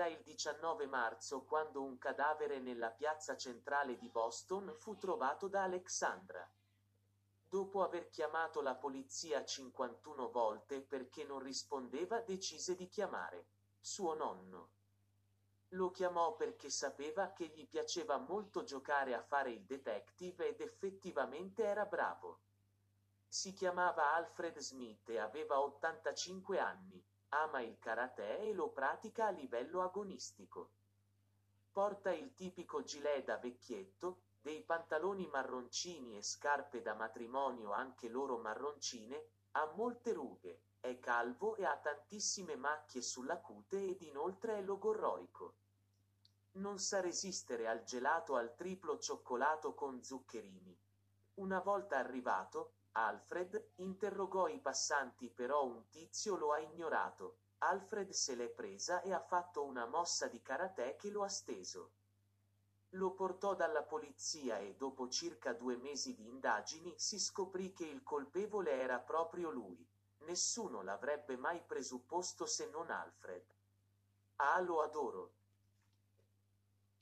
Era il 19 marzo quando un cadavere nella piazza centrale di Boston fu trovato da Alexandra. Dopo aver chiamato la polizia 51 volte perché non rispondeva, decise di chiamare suo nonno. Lo chiamò perché sapeva che gli piaceva molto giocare a fare il detective ed effettivamente era bravo. Si chiamava Alfred Smith e aveva 85 anni, ama il karate e lo pratica a livello agonistico. Porta il tipico gilet da vecchietto, dei pantaloni marroncini e scarpe da matrimonio anche loro marroncine, ha molte rughe, è calvo e ha tantissime macchie sulla cute ed inoltre è logorroico. Non sa resistere al gelato al triplo cioccolato con zuccherini. Una volta arrivato, Alfred interrogò i passanti però un tizio lo ha ignorato. Alfred se l'è presa e ha fatto una mossa di karate che lo ha steso. Lo portò dalla polizia e dopo circa due mesi di indagini si scoprì che il colpevole era proprio lui. Nessuno l'avrebbe mai presupposto se non Alfred. Ah, lo adoro.